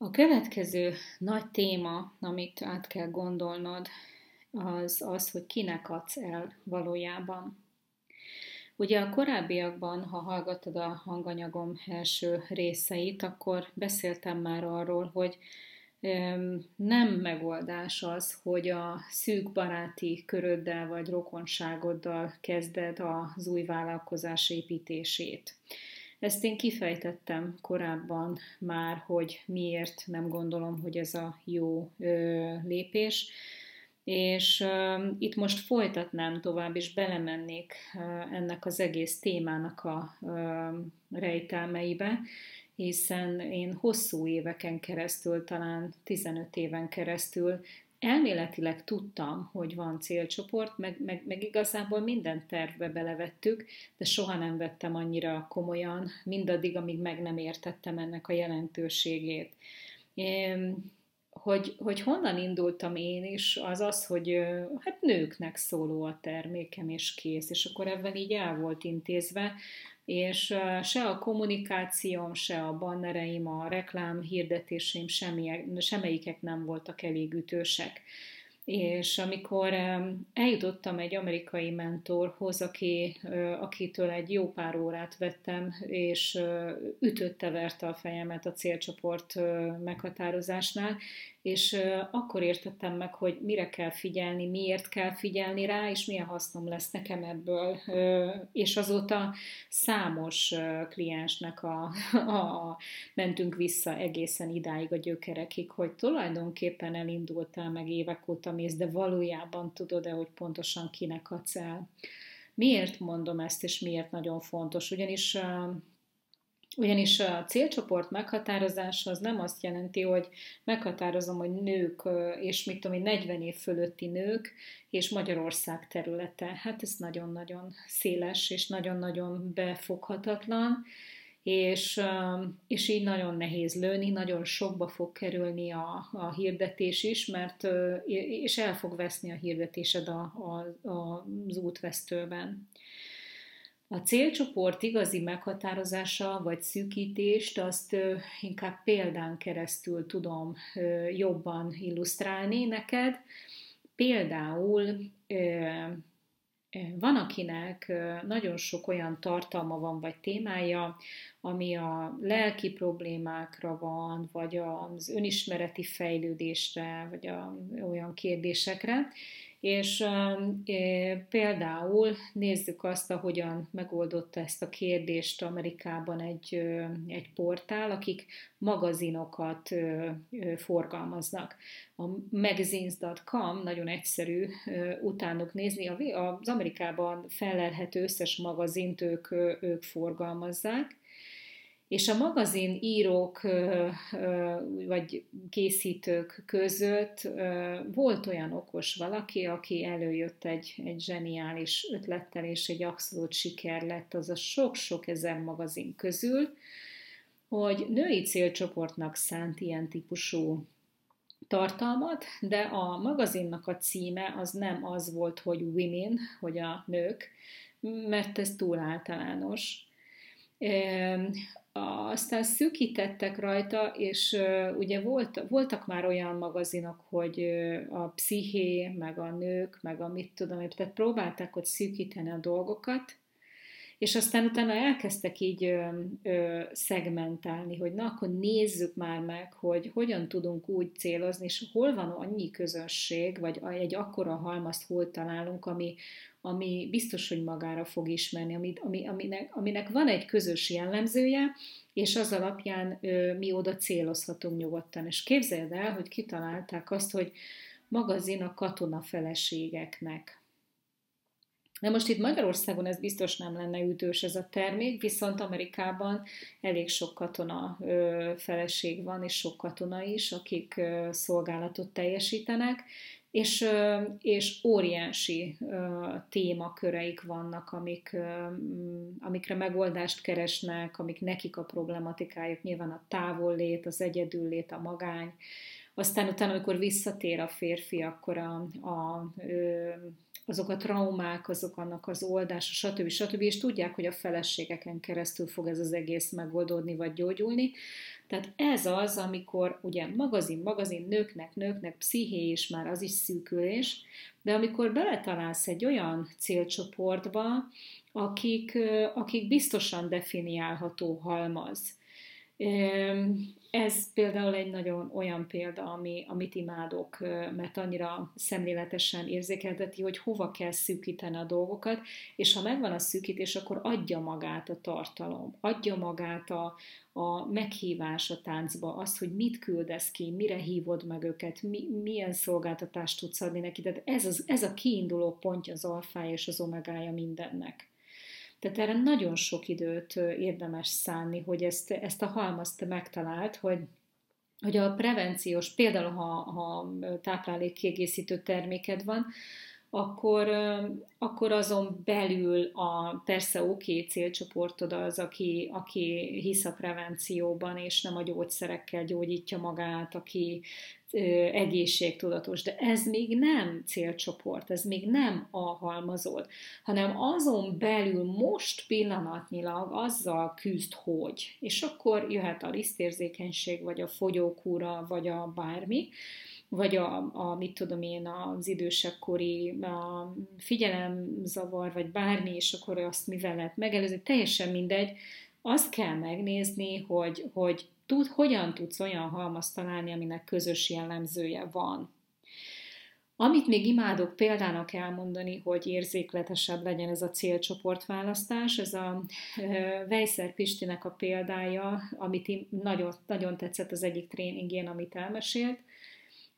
A következő nagy téma, amit át kell gondolnod, az az, hogy kinek adsz el valójában. Ugye a korábbiakban, ha hallgattad a hanganyagom első részeit, akkor beszéltem már arról, hogy nem megoldás az, hogy a szűk baráti köröddel vagy rokonságoddal kezded az új vállalkozás építését. Ezt én kifejtettem korábban már, hogy miért nem gondolom, hogy ez a jó ö, lépés. És uh, itt most folytatnám tovább, és belemennék uh, ennek az egész témának a uh, rejtelmeibe, hiszen én hosszú éveken keresztül, talán 15 éven keresztül elméletileg tudtam, hogy van célcsoport, meg, meg, meg igazából minden tervbe belevettük, de soha nem vettem annyira komolyan, mindaddig, amíg meg nem értettem ennek a jelentőségét. Hogy, hogy honnan indultam én is, az az, hogy hát nőknek szóló a termékem, és kész, és akkor ebben így el volt intézve, és se a kommunikációm, se a bannereim, a reklám hirdetéseim semmelyikek nem voltak elég ütősek. És amikor eljutottam egy amerikai mentorhoz, aki, akitől egy jó pár órát vettem, és ütötte verte a fejemet a célcsoport meghatározásnál, és akkor értettem meg, hogy mire kell figyelni, miért kell figyelni rá, és milyen hasznom lesz nekem ebből. És azóta számos kliensnek a, a, mentünk vissza egészen idáig a gyökerekig, hogy tulajdonképpen elindultál meg évek óta mész, de valójában tudod-e, hogy pontosan kinek adsz el. Miért mondom ezt, és miért nagyon fontos? Ugyanis ugyanis a célcsoport meghatározása az nem azt jelenti, hogy meghatározom, hogy nők, és mit tudom én, 40 év fölötti nők, és Magyarország területe. Hát ez nagyon-nagyon széles, és nagyon-nagyon befoghatatlan, és, és így nagyon nehéz lőni, nagyon sokba fog kerülni a, a hirdetés is, mert és el fog veszni a hirdetésed a, a, az útvesztőben. A célcsoport igazi meghatározása vagy szűkítést azt inkább példán keresztül tudom jobban illusztrálni neked. Például van, akinek nagyon sok olyan tartalma van, vagy témája, ami a lelki problémákra van, vagy az önismereti fejlődésre, vagy a, olyan kérdésekre, és e, például nézzük azt, ahogyan megoldotta ezt a kérdést Amerikában egy, egy portál, akik magazinokat forgalmaznak. A magazines.com nagyon egyszerű utánuk nézni, az Amerikában felelhető összes magazint ők, ők forgalmazzák, és a magazin írók vagy készítők között volt olyan okos valaki, aki előjött egy, egy zseniális ötlettel, és egy abszolút siker lett az a sok-sok ezer magazin közül, hogy női célcsoportnak szánt ilyen típusú tartalmat, de a magazinnak a címe az nem az volt, hogy women, hogy a nők, mert ez túl általános, aztán szűkítettek rajta, és ugye volt, voltak már olyan magazinok, hogy a psziché, meg a nők, meg a mit tudom, tehát próbálták ott szűkíteni a dolgokat, és aztán utána elkezdtek így ö, ö, szegmentálni, hogy na akkor nézzük már meg, hogy hogyan tudunk úgy célozni, és hol van annyi közösség, vagy egy akkora halmazt hol találunk, ami, ami biztos, hogy magára fog ismerni, ami, ami, aminek, aminek van egy közös jellemzője, és az alapján ö, mi oda célozhatunk nyugodtan. És képzeld el, hogy kitalálták azt, hogy magazin a katona feleségeknek. Na most itt Magyarországon ez biztos nem lenne ütős ez a termék, viszont Amerikában elég sok katona ö, feleség van, és sok katona is, akik ö, szolgálatot teljesítenek, és, és óriási témaköreik vannak, amik, amikre megoldást keresnek, amik nekik a problematikájuk, nyilván a távollét, az egyedüllét, a magány, aztán utána, amikor visszatér a férfi, akkor a, a, azok a traumák, azok annak az oldása, stb. stb. És tudják, hogy a feleségeken keresztül fog ez az egész megoldódni vagy gyógyulni. Tehát ez az, amikor ugye magazin, magazin, nőknek, nőknek, psziché is már az is szűkülés, de amikor beletalálsz egy olyan célcsoportba, akik, akik biztosan definiálható halmaz, ez például egy nagyon olyan példa, ami, amit imádok, mert annyira szemléletesen érzékelteti, hogy hova kell szűkíteni a dolgokat, és ha megvan a szűkítés, akkor adja magát a tartalom, adja magát a, a meghívás a táncba, az, hogy mit küldesz ki, mire hívod meg őket, mi, milyen szolgáltatást tudsz adni neki. Tehát ez, az, ez a kiinduló pontja az alfája és az omegája mindennek. Tehát erre nagyon sok időt érdemes szánni, hogy ezt, ezt a halmazt megtalált, hogy hogy a prevenciós, például ha, ha táplálékkiegészítő terméked van, akkor, akkor azon belül a persze oké okay, célcsoportod az, aki, aki hisz a prevencióban, és nem a gyógyszerekkel gyógyítja magát, aki egészségtudatos, de ez még nem célcsoport, ez még nem a halmazod, hanem azon belül most pillanatnyilag azzal küzd, hogy, és akkor jöhet a lisztérzékenység, vagy a fogyókúra, vagy a bármi, vagy a, a mit tudom én, az idősebbkori a figyelemzavar, vagy bármi, és akkor azt mivel lehet megelőzni, teljesen mindegy, azt kell megnézni, hogy, hogy tud, hogyan tudsz olyan halmazt találni, aminek közös jellemzője van. Amit még imádok példának elmondani, hogy érzékletesebb legyen ez a célcsoportválasztás, ez a Vejszer Pistinek a példája, amit nagyon, nagyon tetszett az egyik tréningén, amit elmesélt,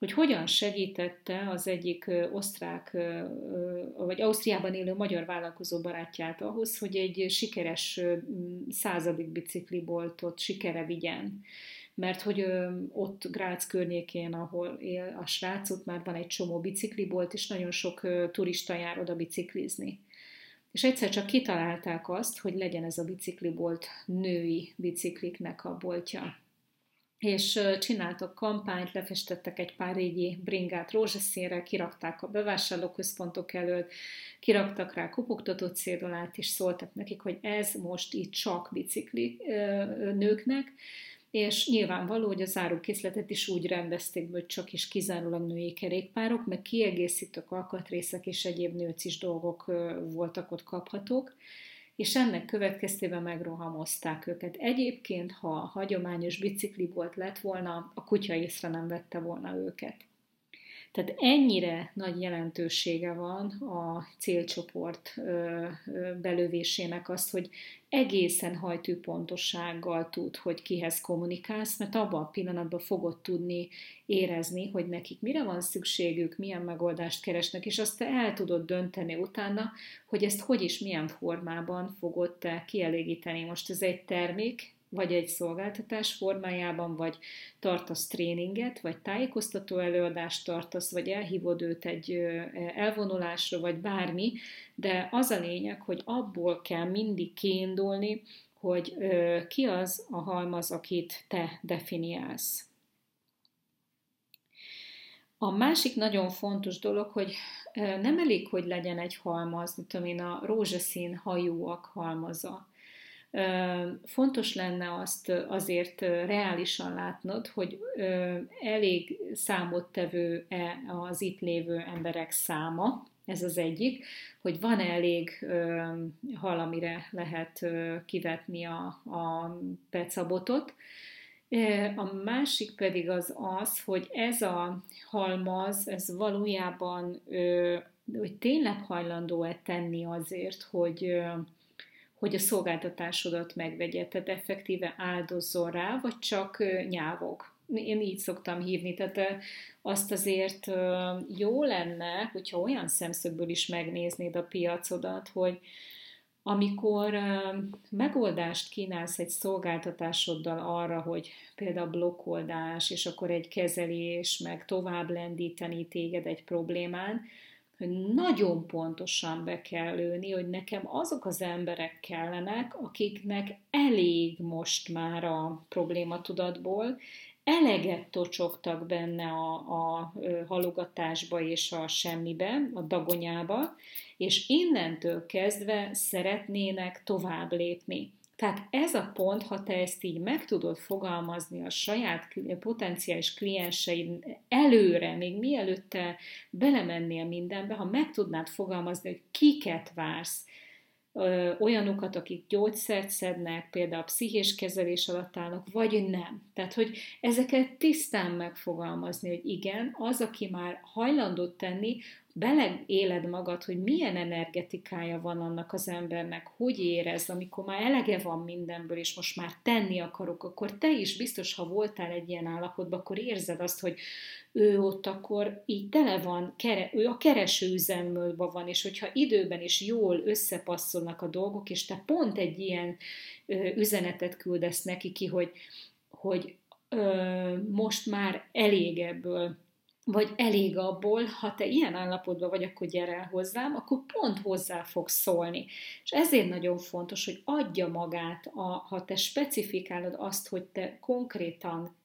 hogy hogyan segítette az egyik osztrák, vagy Ausztriában élő magyar vállalkozó barátját ahhoz, hogy egy sikeres századik bicikliboltot sikere vigyen. Mert hogy ott Grác környékén, ahol él a srác, ott már van egy csomó biciklibolt, és nagyon sok turista jár oda biciklizni. És egyszer csak kitalálták azt, hogy legyen ez a biciklibolt női bicikliknek a boltja és csináltak kampányt, lefestettek egy pár régi bringát rózsaszínre, kirakták a bevásárlóközpontok előtt, kiraktak rá kopogtatott cédolát, és szóltak nekik, hogy ez most itt csak bicikli nőknek, és nyilvánvaló, hogy a zárókészletet is úgy rendezték, hogy csak is kizárólag női kerékpárok, meg kiegészítők, alkatrészek és egyéb nőcis dolgok voltak ott kaphatók, és ennek következtében megrohamozták őket. Egyébként, ha hagyományos bicikli volt lett volna, a kutya észre nem vette volna őket. Tehát ennyire nagy jelentősége van a célcsoport belövésének az, hogy egészen hajtű pontossággal tud, hogy kihez kommunikálsz, mert abban a pillanatban fogod tudni érezni, hogy nekik mire van szükségük, milyen megoldást keresnek, és azt te el tudod dönteni utána, hogy ezt hogy is, milyen formában fogod te kielégíteni. Most ez egy termék, vagy egy szolgáltatás formájában, vagy tartasz tréninget, vagy tájékoztató előadást tartasz, vagy elhívod őt egy elvonulásra, vagy bármi, de az a lényeg, hogy abból kell mindig kiindulni, hogy ki az a halmaz, akit te definiálsz. A másik nagyon fontos dolog, hogy nem elég, hogy legyen egy halmaz, mint tudom én, a rózsaszín hajúak halmaza Fontos lenne azt azért reálisan látnod, hogy elég számottevő-e az itt lévő emberek száma, ez az egyik, hogy van elég hal, amire lehet kivetni a, a pecabotot. A másik pedig az az, hogy ez a halmaz, ez valójában, hogy tényleg hajlandó-e tenni azért, hogy hogy a szolgáltatásodat megvegye, tehát effektíve áldozzon rá, vagy csak nyávog. Én így szoktam hívni, tehát azt azért jó lenne, hogyha olyan szemszögből is megnéznéd a piacodat, hogy amikor megoldást kínálsz egy szolgáltatásoddal arra, hogy például blokkoldás, és akkor egy kezelés, meg tovább lendíteni téged egy problémán, hogy nagyon pontosan be kell lőni, hogy nekem azok az emberek kellenek, akiknek elég most már a problématudatból, eleget tocsogtak benne a, a halogatásba és a semmibe, a dagonyába, és innentől kezdve szeretnének tovább lépni. Tehát ez a pont, ha te ezt így meg tudod fogalmazni a saját potenciális klienseid előre, még mielőtt te belemennél mindenbe, ha meg tudnád fogalmazni, hogy kiket vársz, olyanokat, akik gyógyszert szednek, például pszichés kezelés alatt állnak, vagy nem. Tehát, hogy ezeket tisztán megfogalmazni, hogy igen, az, aki már hajlandó tenni, beleéled magad, hogy milyen energetikája van annak az embernek, hogy érez, amikor már elege van mindenből, és most már tenni akarok, akkor te is biztos, ha voltál egy ilyen állapotban, akkor érzed azt, hogy ő ott akkor így tele van, kere, ő a kereső üzemmódban van, és hogyha időben is jól összepasszolnak a dolgok, és te pont egy ilyen ö, üzenetet küldesz neki ki, hogy, hogy ö, most már elég ebből, vagy elég abból, ha te ilyen állapotban vagy, akkor gyere el hozzám, akkor pont hozzá fogsz szólni. És ezért nagyon fontos, hogy adja magát, a, ha te specifikálod azt, hogy te konkrétan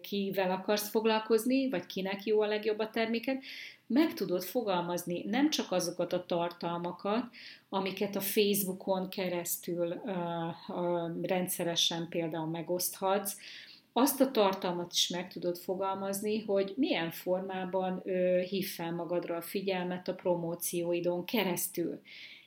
kivel akarsz foglalkozni, vagy kinek jó a legjobb a terméked, meg tudod fogalmazni nem csak azokat a tartalmakat, amiket a Facebookon keresztül uh, uh, rendszeresen például megoszthatsz, azt a tartalmat is meg tudod fogalmazni, hogy milyen formában ö, hív fel magadra a figyelmet a promócióidon keresztül.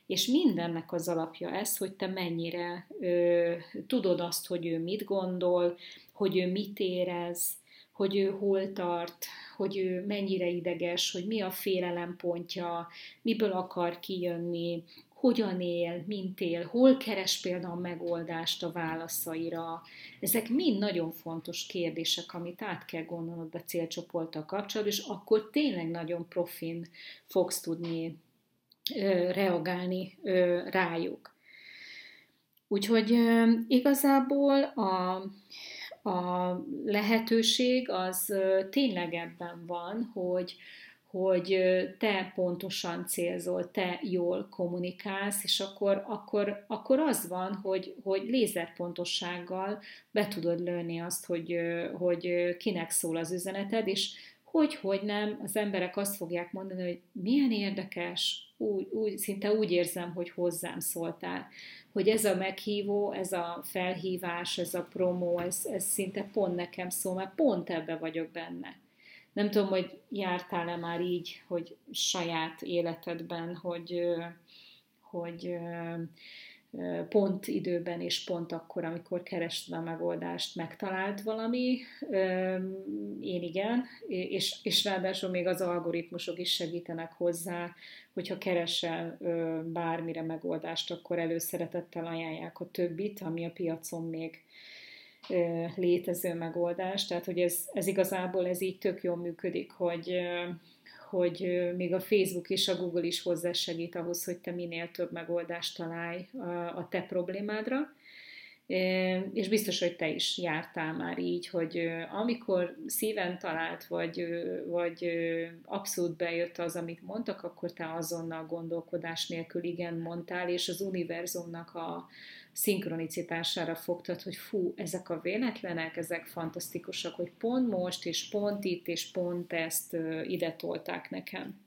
És mindennek az alapja ez, hogy te mennyire ö, tudod azt, hogy ő mit gondol, hogy ő mit érez, hogy ő hol tart, hogy ő mennyire ideges, hogy mi a félelempontja, miből akar kijönni, hogyan él, mint él, hol keres például megoldást a válaszaira. Ezek mind nagyon fontos kérdések, amit át kell gondolnod a célcsoporttal kapcsolatban, és akkor tényleg nagyon profin fogsz tudni ö, reagálni ö, rájuk. Úgyhogy ö, igazából a, a lehetőség az tényleg ebben van, hogy, hogy te pontosan célzol, te jól kommunikálsz, és akkor, akkor, akkor az van, hogy, hogy lézerpontossággal be tudod lőni azt, hogy, hogy kinek szól az üzeneted, és hogy, hogy nem, az emberek azt fogják mondani, hogy milyen érdekes, úgy, úgy, szinte úgy érzem, hogy hozzám szóltál. Hogy ez a meghívó, ez a felhívás, ez a promó, ez, ez szinte pont nekem szól, mert pont ebbe vagyok benne. Nem tudom, hogy jártál-e már így, hogy saját életedben, hogy, hogy pont időben és pont akkor, amikor kerested a megoldást, megtalált valami. Én igen, és, és ráadásul még az algoritmusok is segítenek hozzá, hogyha keresel bármire megoldást, akkor előszeretettel ajánlják a többit, ami a piacon még létező megoldás, tehát hogy ez, ez igazából ez így tök jól működik, hogy, hogy még a Facebook és a Google is hozzásegít ahhoz, hogy te minél több megoldást találj a te problémádra, és biztos, hogy te is jártál már így, hogy amikor szíven talált, vagy, vagy abszolút bejött az, amit mondtak, akkor te azonnal gondolkodás nélkül igen mondtál, és az univerzumnak a, szinkronicitására fogtad, hogy fú, ezek a véletlenek, ezek fantasztikusak, hogy pont most, és pont itt, és pont ezt ide tolták nekem.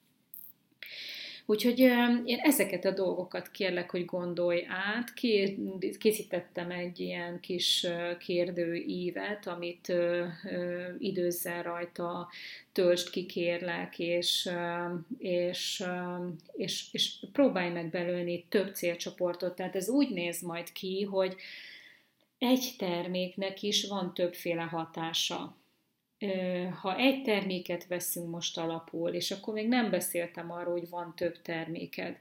Úgyhogy én ezeket a dolgokat kérlek, hogy gondolj át. Készítettem egy ilyen kis kérdőívet, amit időzzel rajta töltsd ki, kérlek, és, és, és, és próbálj meg belőni több célcsoportot. Tehát ez úgy néz majd ki, hogy egy terméknek is van többféle hatása ha egy terméket veszünk most alapul, és akkor még nem beszéltem arról, hogy van több terméked.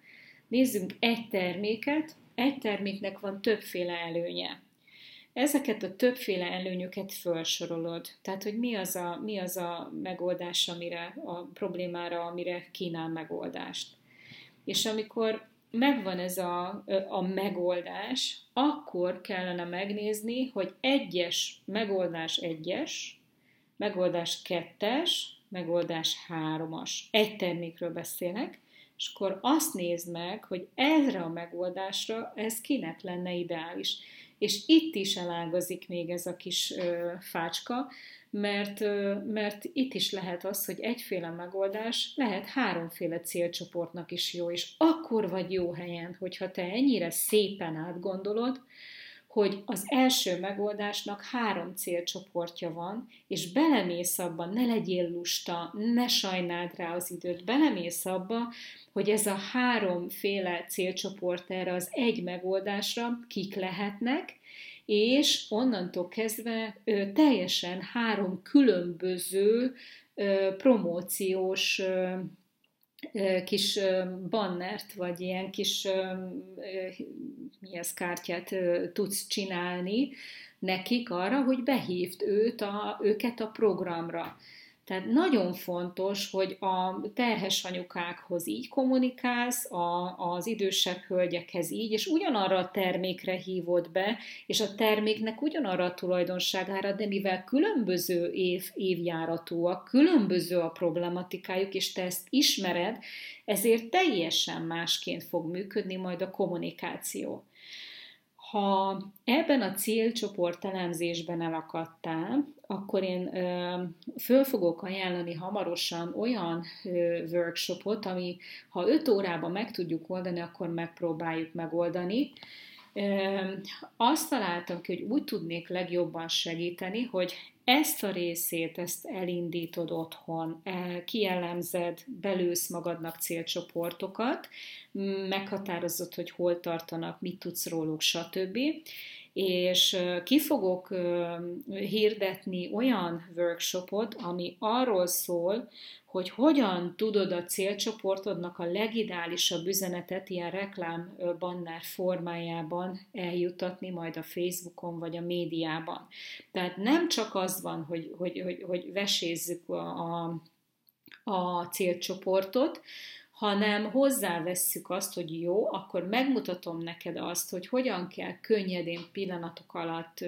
Nézzünk egy terméket, egy terméknek van többféle előnye. Ezeket a többféle előnyöket felsorolod. Tehát, hogy mi az a, mi az a megoldás, amire, a problémára, amire kínál megoldást. És amikor megvan ez a, a megoldás, akkor kellene megnézni, hogy egyes megoldás egyes, megoldás kettes, megoldás háromas. Egy termékről beszélek, és akkor azt nézd meg, hogy erre a megoldásra ez kinek lenne ideális. És itt is elágazik még ez a kis ö, fácska, mert, ö, mert itt is lehet az, hogy egyféle megoldás lehet háromféle célcsoportnak is jó, és akkor vagy jó helyen, hogyha te ennyire szépen átgondolod, hogy az első megoldásnak három célcsoportja van, és belemész abba, ne legyél lusta, ne sajnáld rá az időt, belemész abba, hogy ez a háromféle célcsoport erre az egy megoldásra kik lehetnek, és onnantól kezdve ö, teljesen három különböző ö, promóciós ö, kis bannert, vagy ilyen kis mi ez, kártyát tudsz csinálni nekik arra, hogy behívt őt a, őket a programra. Tehát nagyon fontos, hogy a terhes anyukákhoz így kommunikálsz, a, az idősebb hölgyekhez így, és ugyanarra a termékre hívod be, és a terméknek ugyanarra a tulajdonságára, de mivel különböző év, évjáratúak, különböző a problematikájuk, és te ezt ismered, ezért teljesen másként fog működni majd a kommunikáció. Ha ebben a célcsoport elemzésben elakadtál, akkor én ö, föl fogok ajánlani hamarosan olyan ö, workshopot, ami ha 5 órában meg tudjuk oldani, akkor megpróbáljuk megoldani. Azt találtam ki, hogy úgy tudnék legjobban segíteni, hogy ezt a részét, ezt elindítod otthon, kielemzed, belősz magadnak célcsoportokat, meghatározod, hogy hol tartanak, mit tudsz róluk, stb. És ki fogok hirdetni olyan workshopot, ami arról szól, hogy hogyan tudod a célcsoportodnak a legideálisabb üzenetet ilyen reklám banner formájában eljutatni majd a Facebookon vagy a médiában. Tehát nem csak az van, hogy, hogy, hogy, hogy vesézzük a, a, a célcsoportot, hanem hozzávesszük azt, hogy jó, akkor megmutatom neked azt, hogy hogyan kell könnyedén pillanatok alatt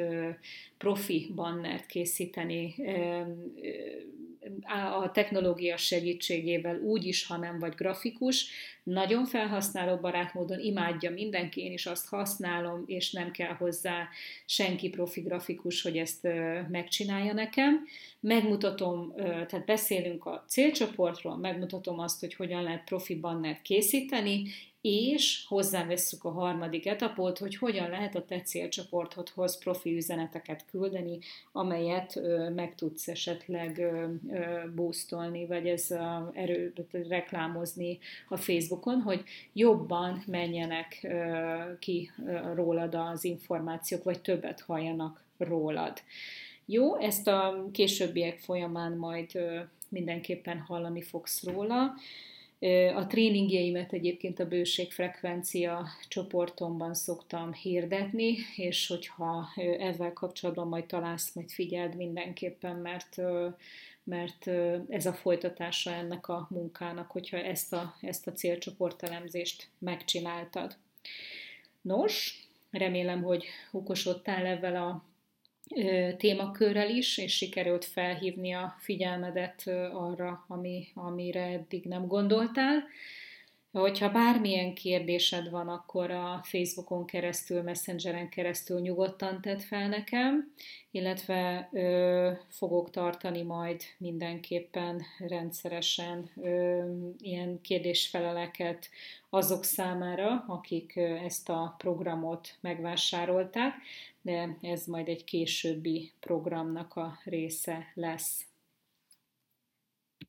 profi bannert készíteni a technológia segítségével úgy is, ha nem vagy grafikus, nagyon felhasználó barát módon imádja mindenki, én is azt használom, és nem kell hozzá senki profi grafikus, hogy ezt megcsinálja nekem. Megmutatom, tehát beszélünk a célcsoportról, megmutatom azt, hogy hogyan lehet profi bannert készíteni, és hozzáveszünk a harmadik etapot, hogy hogyan lehet a te célcsoportodhoz profi üzeneteket küldeni, amelyet ö, meg tudsz esetleg ö, ö, boostolni, vagy ez a erő, reklámozni a Facebookon, hogy jobban menjenek ö, ki ö, rólad az információk, vagy többet halljanak rólad. Jó, ezt a későbbiek folyamán majd ö, mindenképpen hallani fogsz róla. A tréningjeimet egyébként a bőségfrekvencia csoportomban szoktam hirdetni, és hogyha ezzel kapcsolatban majd találsz, majd figyeld mindenképpen, mert mert ez a folytatása ennek a munkának, hogyha ezt a, ezt a célcsoportelemzést megcsináltad. Nos, remélem, hogy okosodtál ezzel a témakörrel is, és sikerült felhívni a figyelmedet arra, ami, amire eddig nem gondoltál. Hogyha bármilyen kérdésed van, akkor a Facebookon keresztül, Messengeren keresztül nyugodtan tedd fel nekem, illetve ö, fogok tartani majd mindenképpen rendszeresen ö, ilyen kérdésfeleleket azok számára, akik ezt a programot megvásárolták, de ez majd egy későbbi programnak a része lesz.